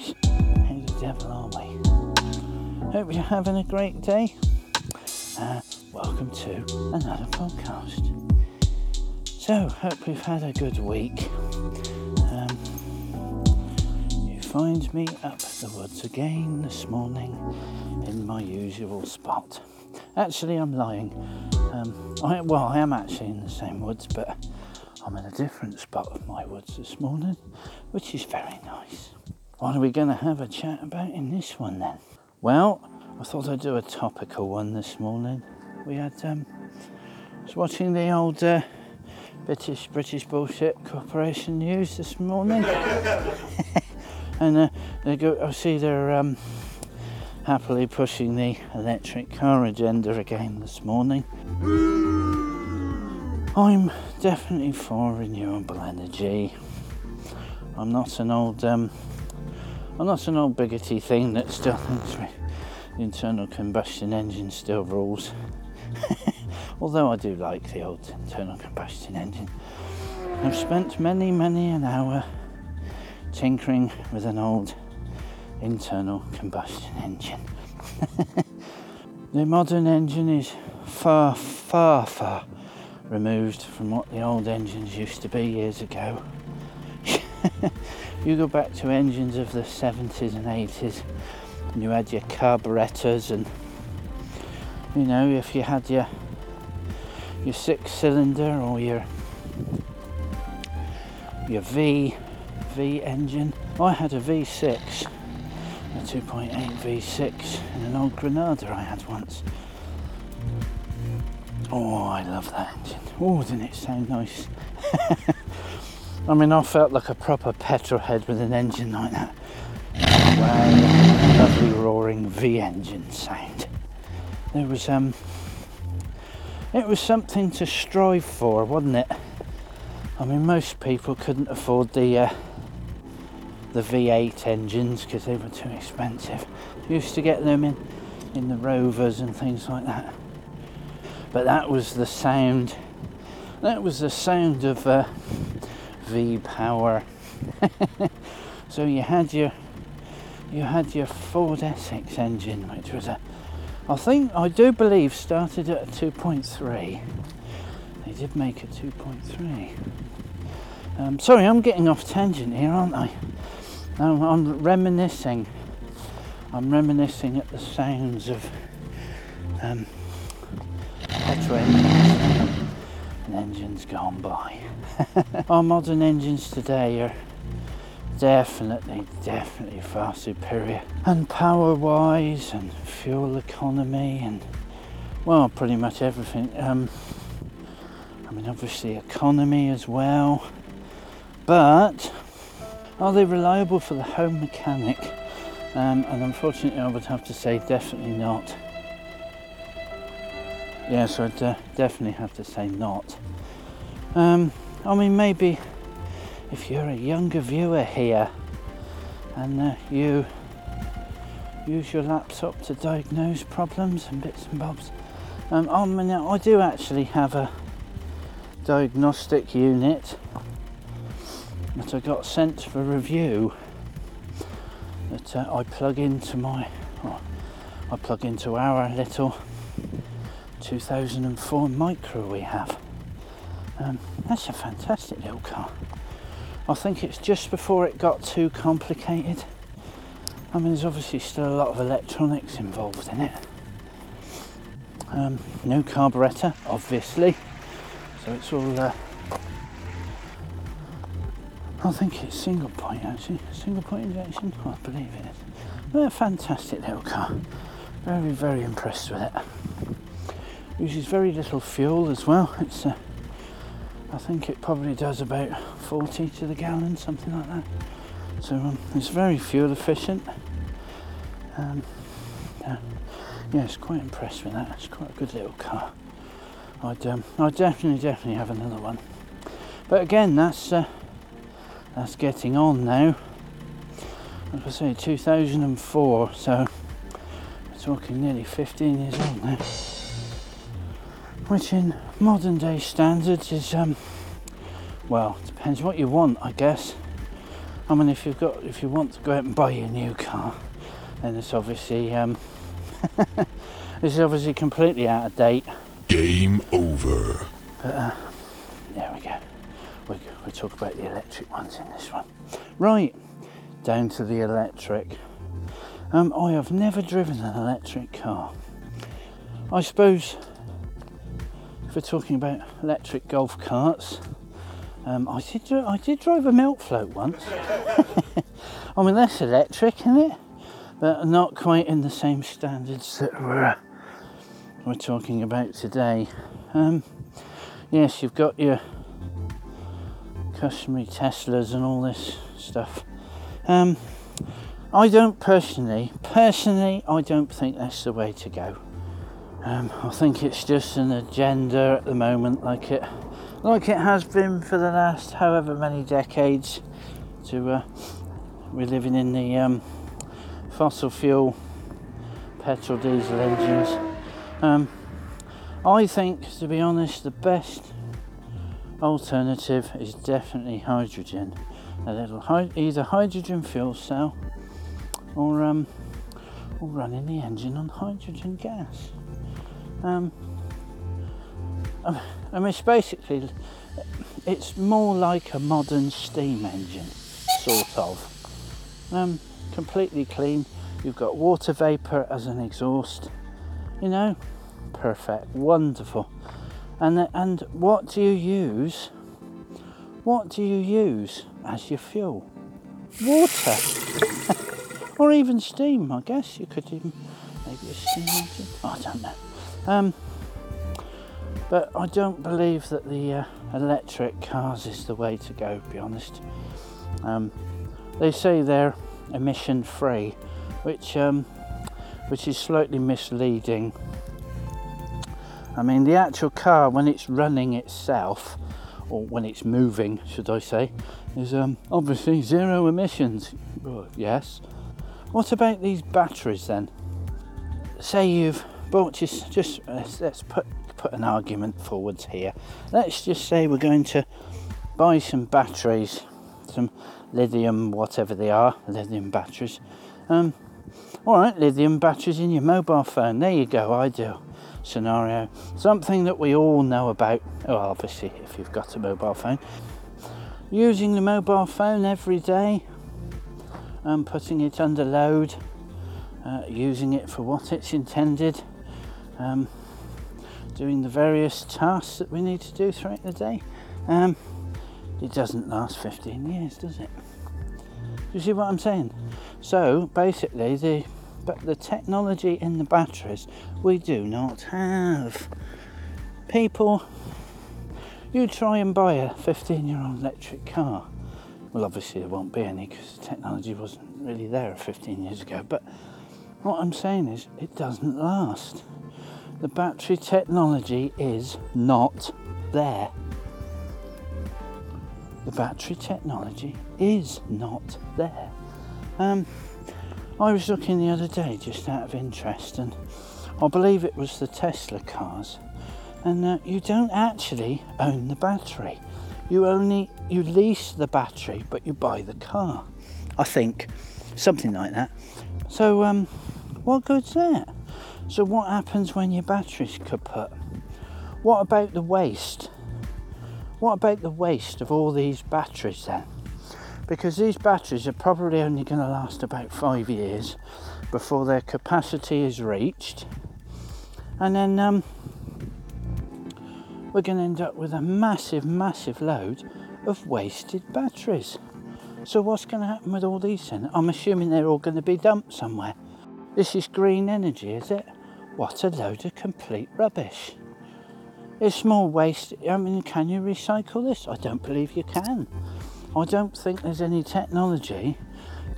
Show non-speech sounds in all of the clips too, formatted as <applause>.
How the devil are we? Hope you're having a great day. Uh, welcome to another podcast. So, hope you've had a good week. Um, you find me up the woods again this morning in my usual spot. Actually, I'm lying. Um, I, well, I am actually in the same woods, but I'm in a different spot of my woods this morning, which is very nice. What are we going to have a chat about in this one then? Well, I thought I'd do a topical one this morning. We had, um, I was watching the old uh, British British bullshit corporation news this morning, <laughs> and uh, they go. I see they're um, happily pushing the electric car agenda again this morning. I'm definitely for renewable energy. I'm not an old um, I'm not an old bigoty thing that still thinks the internal combustion engine still rules. <laughs> Although I do like the old internal combustion engine. I've spent many, many an hour tinkering with an old internal combustion engine. <laughs> the modern engine is far, far, far removed from what the old engines used to be years ago. You go back to engines of the 70s and 80s, and you had your carburetors, and you know, if you had your your six cylinder or your your V V engine, oh, I had a V6, a 2.8 V6 in an old Granada I had once. Oh, I love that engine. Oh, didn't it sound nice? <laughs> I mean, I felt like a proper petrol head with an engine like that. Wow, lovely roaring V engine sound. There was um, it was something to strive for, wasn't it? I mean, most people couldn't afford the uh, the V8 engines because they were too expensive. Used to get them in in the Rovers and things like that but that was the sound that was the sound of uh, V power. <laughs> So you had your you had your Ford Essex engine which was a I think I do believe started at a 2.3 they did make a 2.3 um, sorry I'm getting off tangent here aren't I? I'm, I'm reminiscing. I'm reminiscing at the sounds of um, petrol engines gone by. <laughs> Our modern engines today are definitely, definitely far superior. And power wise and fuel economy and well, pretty much everything. Um, I mean, obviously, economy as well. But are they reliable for the home mechanic? Um, and unfortunately, I would have to say definitely not. Yeah, so I'd uh, definitely have to say not. Um, I mean, maybe if you're a younger viewer here and uh, you use your laptop to diagnose problems and bits and bobs. Um, I mean, I do actually have a diagnostic unit that I got sent for review that uh, I plug into my, well, I plug into our little 2004 Micra we have. Um, that's a fantastic little car. I think it's just before it got too complicated. I mean, there's obviously still a lot of electronics involved in it. Um, no carburettor, obviously, so it's all. Uh, I think it's single point actually, single point injection. I believe it is. A fantastic little car. Very, very impressed with it uses very little fuel as well. It's uh, I think it probably does about 40 to the gallon, something like that. So um, it's very fuel efficient. Um, yeah, it's quite impressed with that. It's quite a good little car. I'd um, I'd definitely definitely have another one. But again, that's uh, that's getting on now. Like I say, 2004, so we're talking nearly 15 years old now which in modern day standards is um well depends what you want i guess I mean, if you've got, if you want to go out and buy a new car, then it's obviously, um, <laughs> this is obviously completely out of date. Game over. But uh, there we go. We we talk about the electric ones in this one. Right, down to the electric. Um, I have never driven an electric car. I suppose if we're talking about electric golf carts, um, I did I did drive a milk float once. <laughs> I mean that's electric, isn't it? But not quite in the same standards that we're we're talking about today. Um, yes, you've got your customary Teslas and all this stuff. Um, I don't personally, personally, I don't think that's the way to go. Um, I think it's just an agenda at the moment, like it, like it has been for the last however many decades. To uh, we're living in the um, fossil fuel, petrol, diesel engines. Um, I think, to be honest, the best alternative is definitely hydrogen. A little either hydrogen fuel cell or um, or running the engine on hydrogen gas. Um, I I mean, it's basically it's more like a modern steam engine, sort of. Um, completely clean. You've got water vapor as an exhaust. You know, perfect, wonderful. And and what do you use? What do you use as your fuel? Water, <laughs> or even steam. I guess you could even maybe a steam engine. I don't know. Um, but I don't believe that the uh, electric cars is the way to go. To be honest, um, they say they're emission free, which um, which is slightly misleading. I mean, the actual car when it's running itself, or when it's moving, should I say, is um, obviously zero emissions. Yes. What about these batteries then? Say you've bought just just let's, let's put put an argument forwards here. Let's just say we're going to buy some batteries, some lithium, whatever they are, lithium batteries. Um, all right, lithium batteries in your mobile phone. There you go, ideal scenario. Something that we all know about. Well, obviously, if you've got a mobile phone, using the mobile phone every day, and putting it under load, uh, using it for what it's intended, um, doing the various tasks that we need to do throughout the day. Um, it doesn't last 15 years, does it? You see what I'm saying? So basically, the but the technology in the batteries we do not have. People, you try and buy a 15 year old electric car. Well, obviously, there won't be any because the technology wasn't really there 15 years ago. But what I'm saying is, it doesn't last. The battery technology is not there. The battery technology is not there. Um, I was looking the other day just out of interest, and I believe it was the Tesla cars, and uh, you don't actually own the battery. You only you lease the battery, but you buy the car. I think something like that. So, um, what good's that? So, what happens when your battery's kaput? What about the waste? What about the waste of all these batteries then? Because these batteries are probably only going to last about five years before their capacity is reached, and then um, we're going to end up with a massive, massive load of wasted batteries. So, what's going to happen with all these then? I'm assuming they're all going to be dumped somewhere. This is green energy, is it? What a load of complete rubbish. It's small waste. I mean, can you recycle this? I don't believe you can. I don't think there's any technology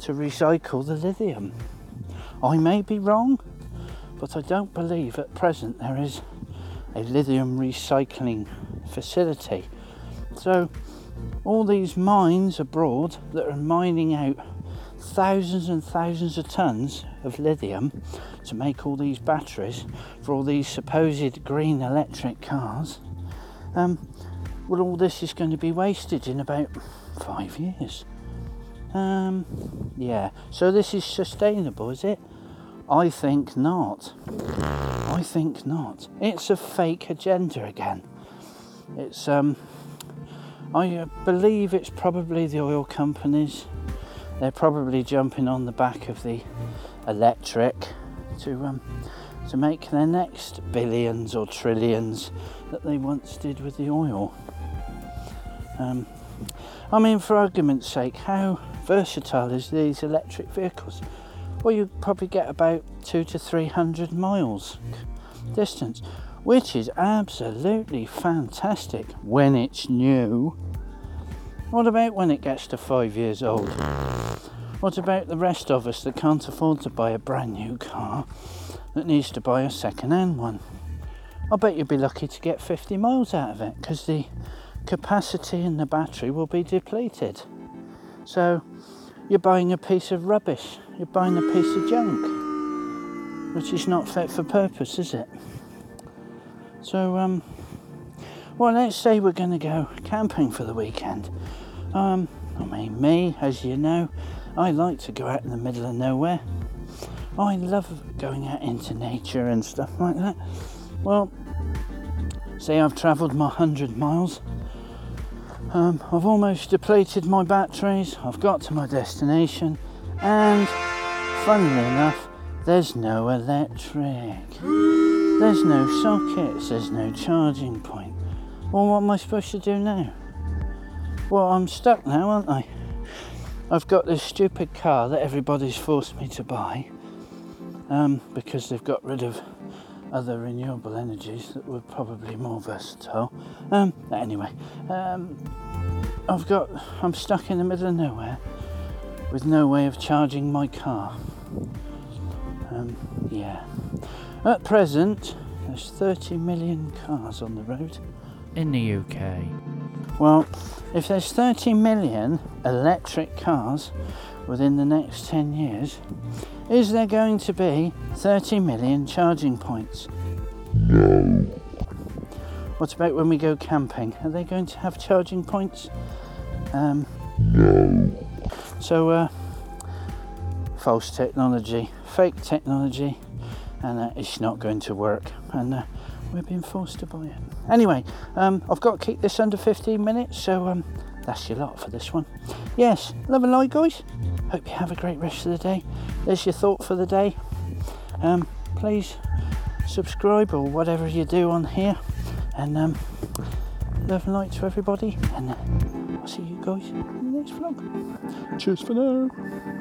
to recycle the lithium. I may be wrong, but I don't believe at present there is a lithium recycling facility. So, all these mines abroad that are mining out thousands and thousands of tons of lithium to make all these batteries for all these supposed green electric cars, um, well, all this is going to be wasted in about five years. Um, yeah. So this is sustainable, is it? I think not. I think not. It's a fake agenda again. It's um. I uh, believe it's probably the oil companies. They're probably jumping on the back of the electric to um to make their next billions or trillions that they once did with the oil. Um, I mean, for argument's sake, how versatile is these electric vehicles? Well, you probably get about two to three hundred miles distance, which is absolutely fantastic when it's new. What about when it gets to five years old? What about the rest of us that can't afford to buy a brand new car that needs to buy a second hand one? I bet you'd be lucky to get 50 miles out of it because the capacity in the battery will be depleted. So you're buying a piece of rubbish, you're buying a piece of junk, which is not fit for purpose, is it? So, um, well, let's say we're going to go camping for the weekend. Um, I mean, me, as you know, I like to go out in the middle of nowhere. I love going out into nature and stuff like that. Well, say I've travelled my 100 miles. Um, I've almost depleted my batteries. I've got to my destination, and funnily enough, there's no electric. There's no sockets. There's no charging point. Well, what am I supposed to do now? Well, I'm stuck now, aren't I? I've got this stupid car that everybody's forced me to buy um, because they've got rid of other renewable energies that were probably more versatile. Um, anyway, um, I've got I'm stuck in the middle of nowhere with no way of charging my car. Um, yeah. At present, there's 30 million cars on the road. in the UK. Well, if there's 30 million electric cars within the next 10 years, is there going to be 30 million charging points? No. What about when we go camping? Are they going to have charging points? Um, No. so, uh, false technology, fake technology, and uh, it's not going to work. And uh, we're being forced to buy it. Anyway, um, I've got to keep this under 15 minutes, so um, that's your lot for this one. Yes, love and light, guys. Hope you have a great rest of the day. There's your thought for the day. Um, please subscribe or whatever you do on here, and um, love and light to everybody. And uh, I'll see you guys in the next vlog. Cheers for now.